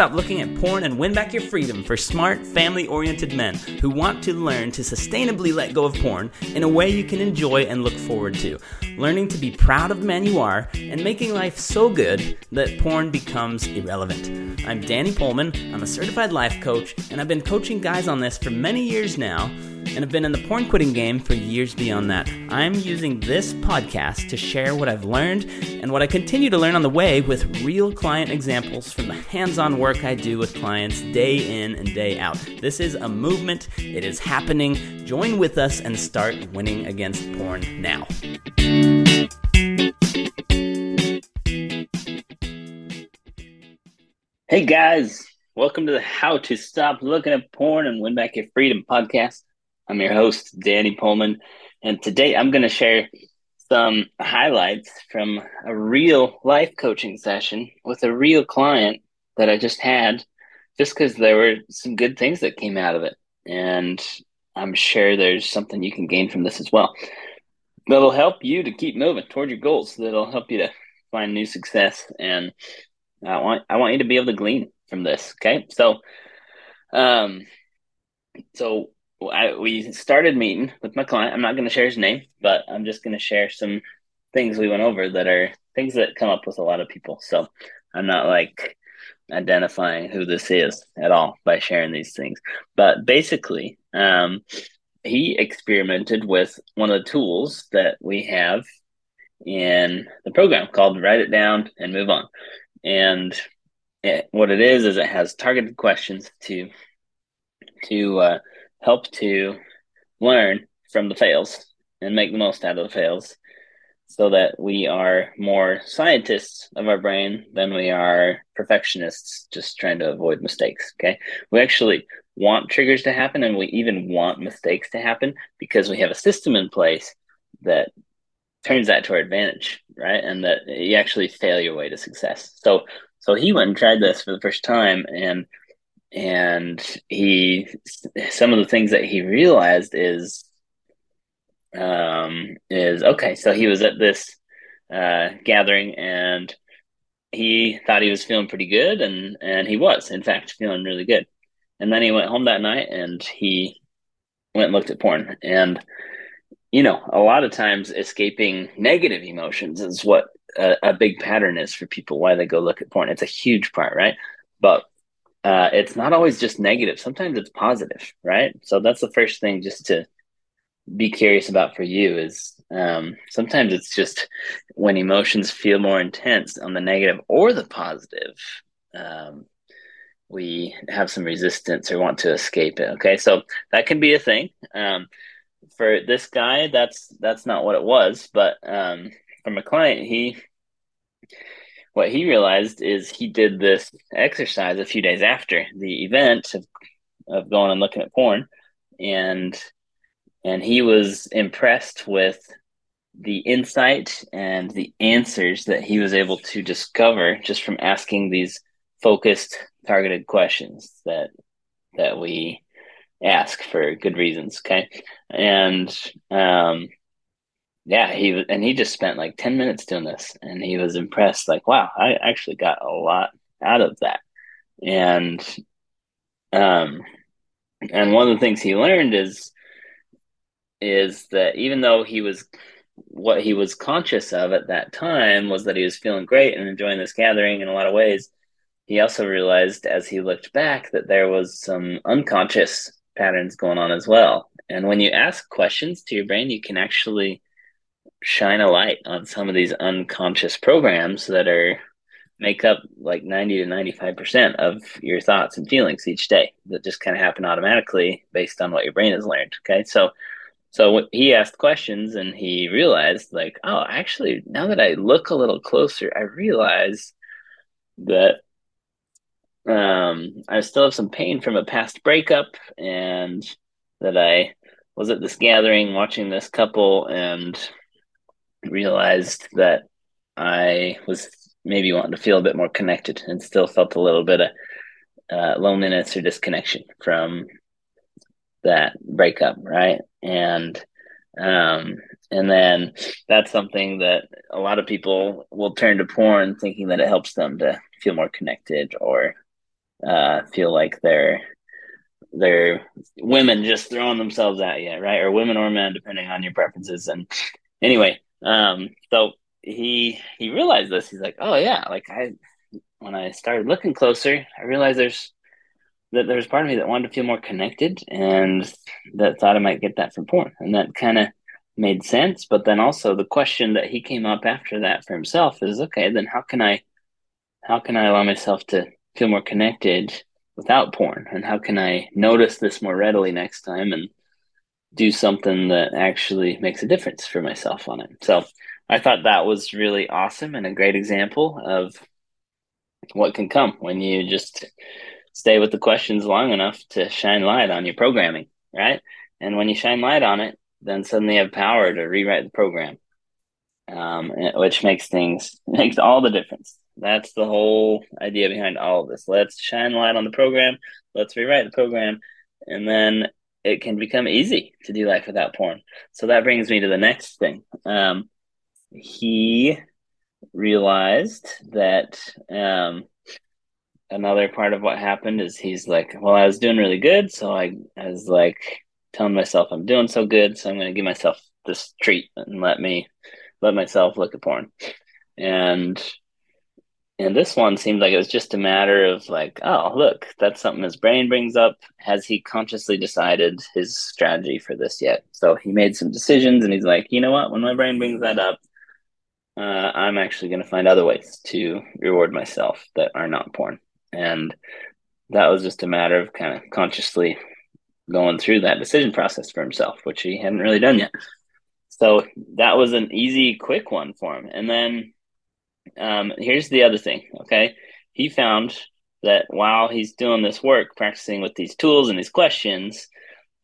stop looking at porn and win back your freedom for smart, family oriented men who want to learn to sustainably let go of porn in a way you can enjoy and look forward to. Learning to be proud of the man you are and making life so good that porn becomes irrelevant. I'm Danny Poelman. I'm a certified life coach, and I've been coaching guys on this for many years now and have been in the porn quitting game for years beyond that. I'm using this podcast to share what I've learned and what I continue to learn on the way with real client examples from the hands on work I do with clients day in and day out. This is a movement, it is happening. Join with us and start winning against porn now. Hey guys, welcome to the How to Stop Looking at Porn and Win Back Your Freedom podcast. I'm your host, Danny Poelman, and today I'm going to share some highlights from a real life coaching session with a real client that I just had, just because there were some good things that came out of it. And I'm sure there's something you can gain from this as well. That'll help you to keep moving toward your goals. That'll help you to find new success. And I want I want you to be able to glean from this. Okay. So um so I, we started meeting with my client. I'm not going to share his name, but I'm just going to share some things we went over that are things that come up with a lot of people. So I'm not like identifying who this is at all by sharing these things. But basically, um, he experimented with one of the tools that we have in the program called Write It Down and Move On. And it, what it is is it has targeted questions to to uh, help to learn from the fails and make the most out of the fails so that we are more scientists of our brain than we are perfectionists just trying to avoid mistakes okay? We actually want triggers to happen and we even want mistakes to happen because we have a system in place that turns that to our advantage right? And that you actually fail your way to success. So so he went and tried this for the first time and and he some of the things that he realized is um is okay so he was at this uh gathering and he thought he was feeling pretty good and and he was in fact feeling really good. And then he went home that night and he went and looked at porn. And you know a lot of times escaping negative emotions is what a, a big pattern is for people why they go look at porn. It's a huge part right? But uh, it's not always just negative. Sometimes it's positive, right? So that's the first thing just to be curious about for you is um, sometimes it's just when emotions feel more intense on the negative or the positive, um, we have some resistance or want to escape it. Okay, so that can be a thing. Um, for this guy, that's that's not what it was, but um, from a client, he what he realized is he did this exercise a few days after the event of, of going and looking at porn. And and he was impressed with the insight and the answers that he was able to discover just from asking these focused targeted questions that that we ask for good reasons okay? And um yeah, he and he just spent like 10 minutes doing this and he was impressed. Like, wow, I actually got a lot out of that. And, um, and one of the things he learned is, is that even though he was, what he was conscious of at that time was that he was feeling great and enjoying this gathering in a lot of ways. He also realized as he looked back that there was some unconscious patterns going on as well. And when you ask questions to your brain, you can actually shine a light on some of these unconscious programs that are make up like 90 to 95% of your thoughts and feelings each day that just kind of happen automatically based on what your brain has learned okay? So so he asked questions and he realized like oh actually now that i look a little closer i realize that um i still have some pain from a past breakup and that i was at this gathering watching this couple and realized that I was maybe wanting to feel a bit more connected and still felt a little bit of uh, loneliness or disconnection from that breakup, right? And um, and then that's something that a lot of people will turn to porn thinking that it helps them to feel more connected or uh, feel like they're they're women just throwing themselves at you, right? Or women or men, depending on your preferences. And anyway, um, so he he realized this. He's like, oh yeah, like I when I started looking closer, I realized there's that there's part of me that wanted to feel more connected and that thought I might get that from porn. And that kind of made sense. But then also the question that he came up after that for himself is okay, then how can I how can I allow myself to feel more connected without porn? And how can I notice this more readily next time and do something that actually makes a difference for myself on it? So I thought that was really awesome and a great example of what can come when you just stay with the questions long enough to shine light on your programming, right? And when you shine light on it, then suddenly you have power to rewrite the program, um, which makes things makes all the difference. That's the whole idea behind all of this. Let's shine light on the program. Let's rewrite the program, and then it can become easy to do life without porn. So that brings me to the next thing. Um, he realized that um, another part of what happened is he's like, well, I was doing really good, so I, I was like telling myself I'm doing so good, so I'm going to give myself this treat and let me let myself look at porn. And and this one seemed like it was just a matter of like, oh, look, that's something his brain brings up. Has he consciously decided his strategy for this yet? So he made some decisions and he's like, you know what? When my brain brings that up, uh, I'm actually going to find other ways to reward myself that are not porn. And that was just a matter of kind of consciously going through that decision process for himself, which he hadn't really done yet. So that was an easy, quick one for him. And then um, here's the other thing. Okay. He found that while he's doing this work, practicing with these tools and these questions,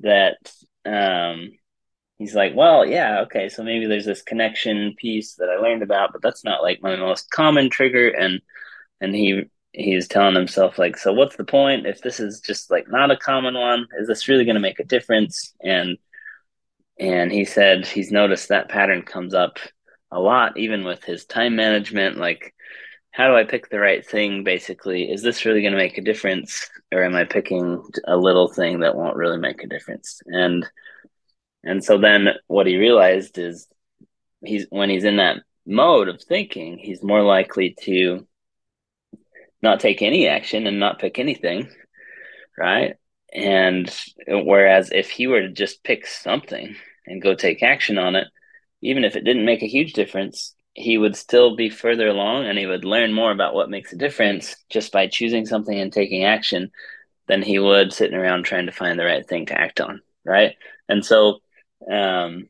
that um, he's like, well, yeah, okay, so maybe there's this connection piece that I learned about, but that's not like my most common trigger. And and he he's telling himself like, so what's the point if this is just like not a common one? Is this really going to make a difference? And and he said he's noticed that pattern comes up a lot, even with his time management. Like, how do I pick the right thing? Basically, is this really going to make a difference, or am I picking a little thing that won't really make a difference? And and so then what he realized is he's when he's in that mode of thinking, he's more likely to not take any action and not pick anything, right? And whereas if he were to just pick something and go take action on it, even if it didn't make a huge difference, he would still be further along and he would learn more about what makes a difference just by choosing something and taking action than he would sitting around trying to find the right thing to act on. Right. And so um,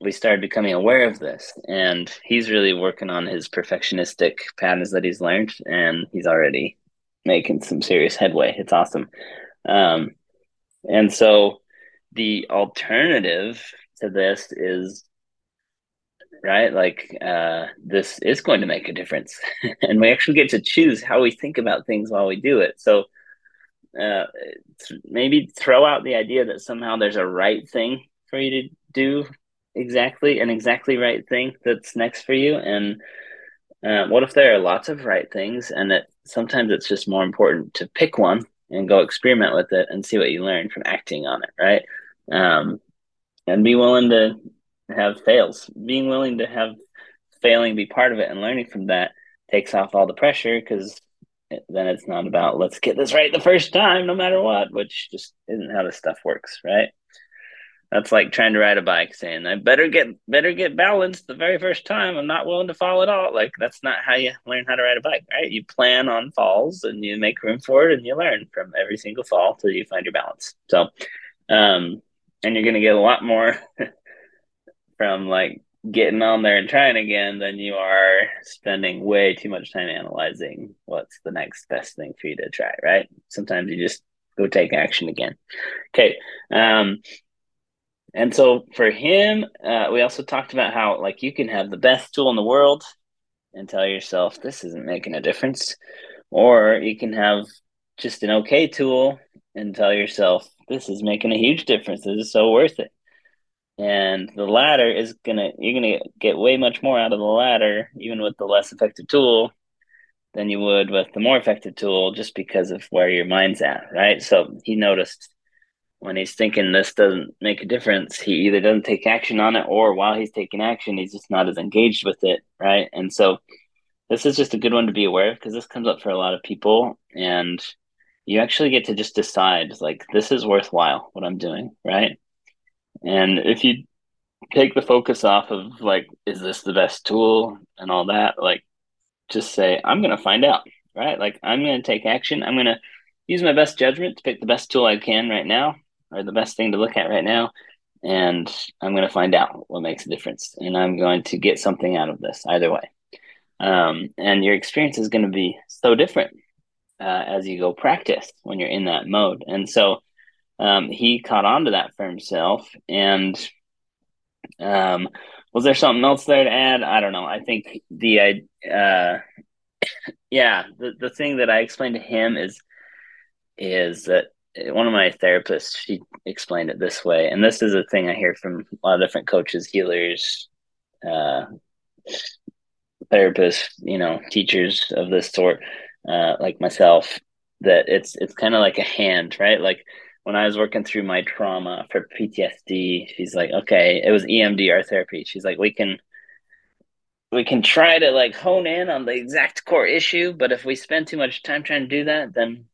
we started becoming aware of this and he's really working on his perfectionistic patterns that he's learned and he's already making some serious headway it's awesome um, and so the alternative to this is right? Like uh, this is going to make a difference. And we actually get to choose how we think about things while we do it. So uh, maybe throw out the idea that somehow there's a right thing for you to do exactly an exactly right thing that's next for you. And uh, what if there are lots of right things and that sometimes it's just more important to pick one and go experiment with it and see what you learn from acting on it right? Um, and be willing to have fails being willing to have failing be part of it and learning from that takes off all the pressure because then it's not about let's get this right the first time no matter what which just isn't how this stuff works right that's like trying to ride a bike, saying I better get better get balanced the very first time. I'm not willing to fall at all. Like that's not how you learn how to ride a bike, right? You plan on falls and you make room for it, and you learn from every single fall till you find your balance. So, um, and you're gonna get a lot more from like getting on there and trying again than you are spending way too much time analyzing what's the next best thing for you to try. Right? Sometimes you just go take action again. Okay. Um, and so for him, uh, we also talked about how like you can have the best tool in the world and tell yourself this isn't making a difference, or you can have just an okay tool and tell yourself this is making a huge difference. This is so worth it. And the latter is gonna you're gonna get way much more out of the latter, even with the less effective tool, than you would with the more effective tool just because of where your mind's at, right? So he noticed when he's thinking this doesn't make a difference, he either doesn't take action on it or while he's taking action, he's just not as engaged with it, right? And so this is just a good one to be aware of because this comes up for a lot of people and you actually get to just decide like this is worthwhile what I'm doing, right? And if you take the focus off of like is this the best tool and all that, like just say I'm going to find out, right? Like I'm going to take action. I'm going to use my best judgment to pick the best tool I can right now or the best thing to look at right now and I'm going to find out what makes a difference and I'm going to get something out of this either way. Um, and your experience is going to be so different uh, as you go practice when you're in that mode. And so um, he caught on to that for himself. And um, was there something else there to add? I don't know. I think the uh, yeah, the the thing that I explained to him is is that one of my therapists she explained it this way, and this is a thing I hear from a lot of different coaches, healers, uh, therapists, you know, teachers of this sort, uh, like myself, that it's it's kind of like a hand, right? Like when I was working through my trauma for PTSD, she's like, okay, it was EMDR therapy. She's like, we can we can try to like hone in on the exact core issue, but if we spend too much time trying to do that, then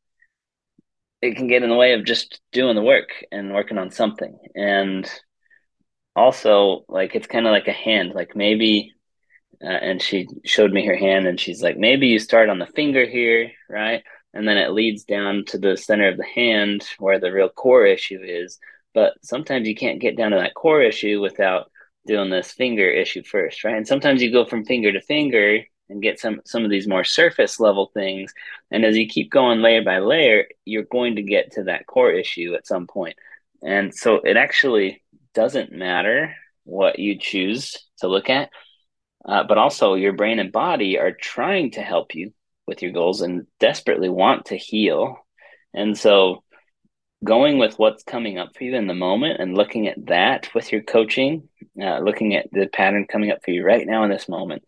it can get in the way of just doing the work and working on something. And also, like it's kind of like a hand. Like maybe uh, and she showed me her hand and she's like maybe you start on the finger here right and then it leads down to the center of the hand where the real core issue is. But sometimes you can't get down to that core issue without doing this finger issue first right? And sometimes you go from finger to finger and get some some of these more surface level things. And as you keep going layer by layer you're going to get to that core issue at some point. and so it actually doesn't matter what you choose to look at uh, but also your brain and body are trying to help you with your goals and desperately want to heal. And so going with what's coming up for you in the moment and looking at that with your coaching, uh, looking at the pattern coming up for you right now in this moment,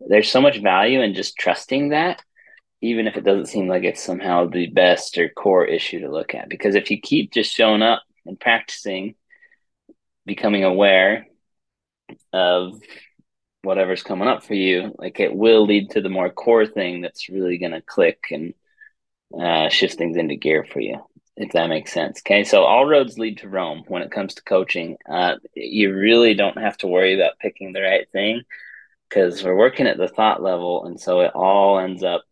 there's so much value in just trusting that, even if it doesn't seem like it's somehow the best or core issue to look at. Because if you keep just showing up and practicing, becoming aware of whatever's coming up for you, like it will lead to the more core thing that's really going to click and uh, shift things into gear for you, if that makes sense. Okay. So all roads lead to Rome when it comes to coaching. Uh, you really don't have to worry about picking the right thing because we're working at the thought level. And so it all ends up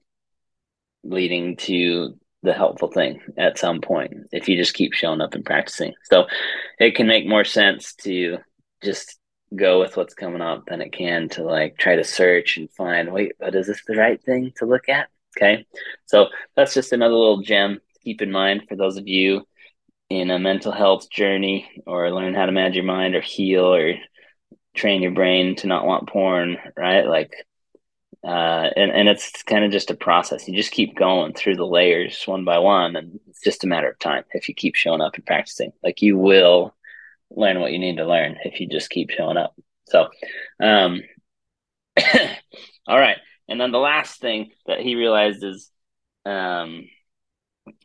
leading to the helpful thing at some point if you just keep showing up and practicing. So it can make more sense to just go with what's coming up than it can to like try to search and find wait but is this the right thing to look at? Okay? So that's just another little gem to keep in mind for those of you in a mental health journey or learn how to manage your mind or heal or train your brain to not want porn right? Like uh, and, and it's kind of just a process. You just keep going through the layers one by one and it's just a matter of time if you keep showing up and practicing. Like you will learn what you need to learn if you just keep showing up. So, um, all right. And then the last thing that he realized is um,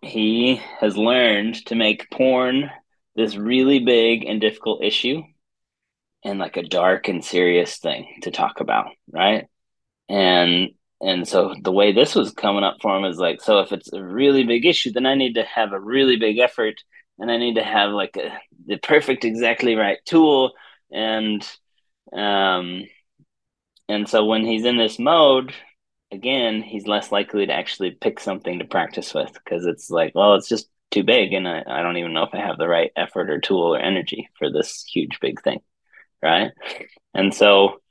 he has learned to make porn this really big and difficult issue and like a dark and serious thing to talk about, right? And and so the way this was coming up for him is like, so if it's a really big issue, then I need to have a really big effort and I need to have like a, the perfect, exactly right tool. And, um, and so when he's in this mode, again, he's less likely to actually pick something to practice with because it's like, well, it's just too big. And I, I don't even know if I have the right effort or tool or energy for this huge, big thing. Right. And so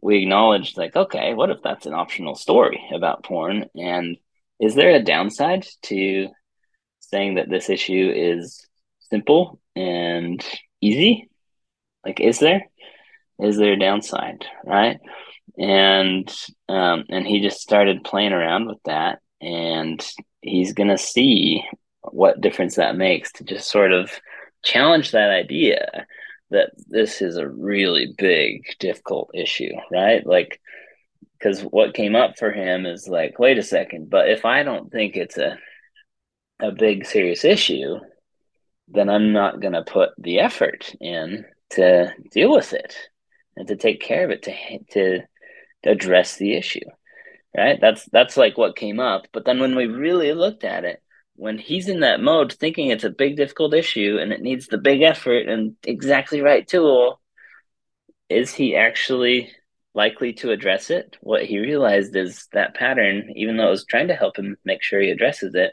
we acknowledged like, okay, what if that's an optional story about porn? And is there a downside to saying that this issue is simple and easy? Like, is there? Is there a downside? Right. And um, and he just started playing around with that, and he's gonna see what difference that makes to just sort of challenge that idea that this is a really big, difficult issue, right? Like because what came up for him is like, wait a second, but if I don't think it's a a big serious issue, then I'm not going to put the effort in to deal with it and to take care of it to to, to address the issue. Right? That's that's like what came up, but then when we really looked at it, when he's in that mode thinking it's a big difficult issue and it needs the big effort and exactly right tool, is he actually likely to address it? What he realized is that pattern, even though it was trying to help him make sure he addresses it,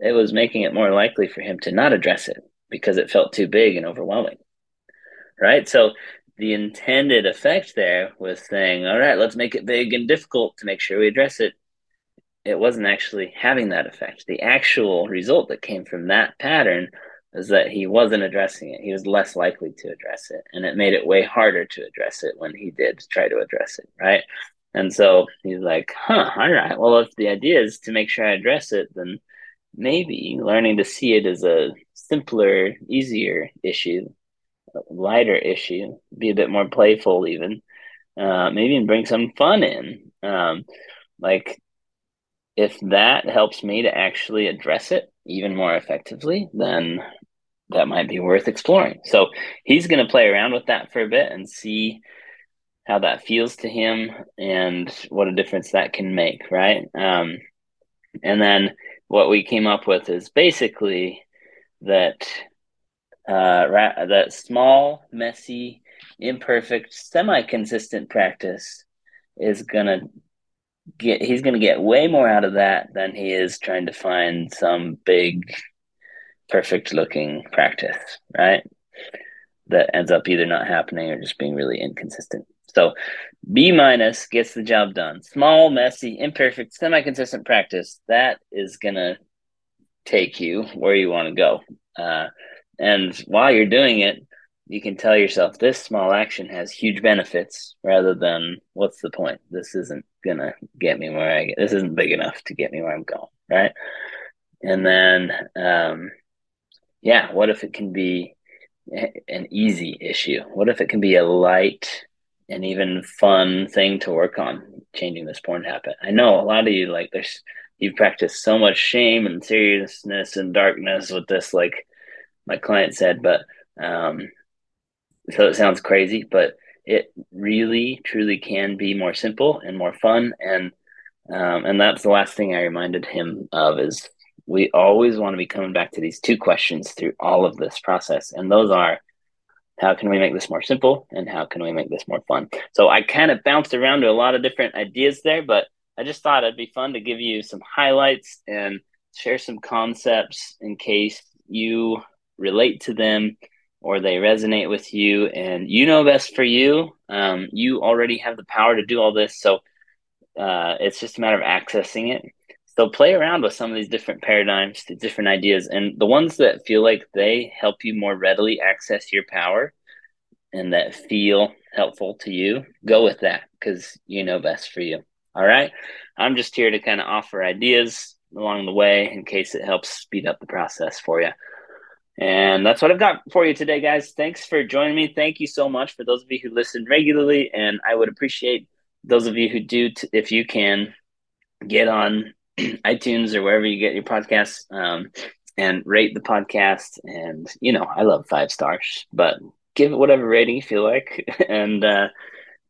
it was making it more likely for him to not address it because it felt too big and overwhelming. Right? So the intended effect there was saying, all right, let's make it big and difficult to make sure we address it. It wasn't actually having that effect. The actual result that came from that pattern was that he wasn't addressing it. He was less likely to address it. And it made it way harder to address it when he did try to address it. Right. And so he's like, huh, all right. Well, if the idea is to make sure I address it, then maybe learning to see it as a simpler, easier issue, lighter issue, be a bit more playful, even, uh, maybe even bring some fun in. Um, like, if that helps me to actually address it even more effectively, then that might be worth exploring. So he's going to play around with that for a bit and see how that feels to him and what a difference that can make, right? Um, and then what we came up with is basically that uh, ra- that small, messy, imperfect, semi-consistent practice is gonna get. He's gonna get way more out of that than he is trying to find some big, perfect-looking practice, right? That ends up either not happening or just being really inconsistent. So B minus gets the job done. Small, messy, imperfect, semi consistent practice. That is going to take you where you want to go. Uh, and while you're doing it, you can tell yourself this small action has huge benefits rather than what's the point? This isn't going to get me where I get. This isn't big enough to get me where I'm going. Right. And then, um, yeah, what if it can be an easy issue? What if it can be a light, an even fun thing to work on changing this porn habit. I know a lot of you like there's you've practiced so much shame and seriousness and darkness with this, like my client said, but um, so it sounds crazy, but it really truly can be more simple and more fun and um, and that's the last thing I reminded him of is we always want to be coming back to these two questions through all of this process and those are how can we make this more simple? And how can we make this more fun? So i kind of bounced around to a lot of different ideas there but i just thought it'd be fun to give you some highlights and share some concepts in case you relate to them or they resonate with you and you know best for you. Um, you already have the power to do all this so uh, it's just a matter of accessing it so play around with some of these different paradigms, different ideas, and the ones that feel like they help you more readily access your power and that feel helpful to you, go with that because you know best for you. All right. I'm just here to kind of offer ideas along the way in case it helps speed up the process for you. And that's what I've got for you today, guys. Thanks for joining me. Thank you so much for those of you who listen regularly. And I would appreciate those of you who do, t- if you can get on iTunes or wherever you get your podcasts um, and rate the podcast. And, you know, I love five stars, but give it whatever rating you feel like. and, uh,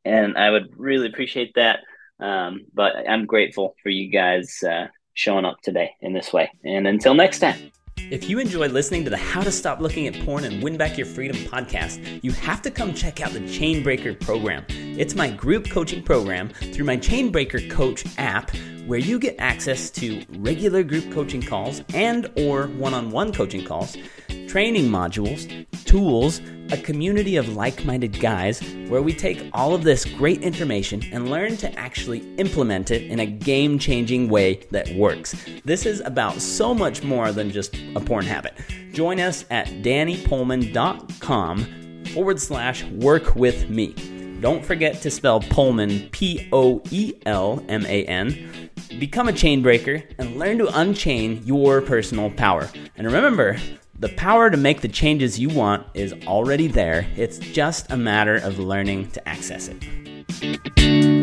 and I would really appreciate that. Um, but I'm grateful for you guys uh, showing up today in this way. And until next time. If you enjoy listening to the How to Stop Looking at Porn and Win Back Your Freedom podcast, you have to come check out the Chainbreaker program. It's my group coaching program through my Chainbreaker Coach app where you get access to regular group coaching calls and or one-on-one coaching calls, training modules, tools, a community of like-minded guys where we take all of this great information and learn to actually implement it in a game-changing way that works. This is about so much more than just a porn habit. Join us at dannypoelman.com forward slash work with me. Don't forget to spell Poelman, P O E L M A N. Become a chain breaker and learn to unchain your personal power. And remember, the power to make the changes you want is already there. It's just a matter of learning to access it.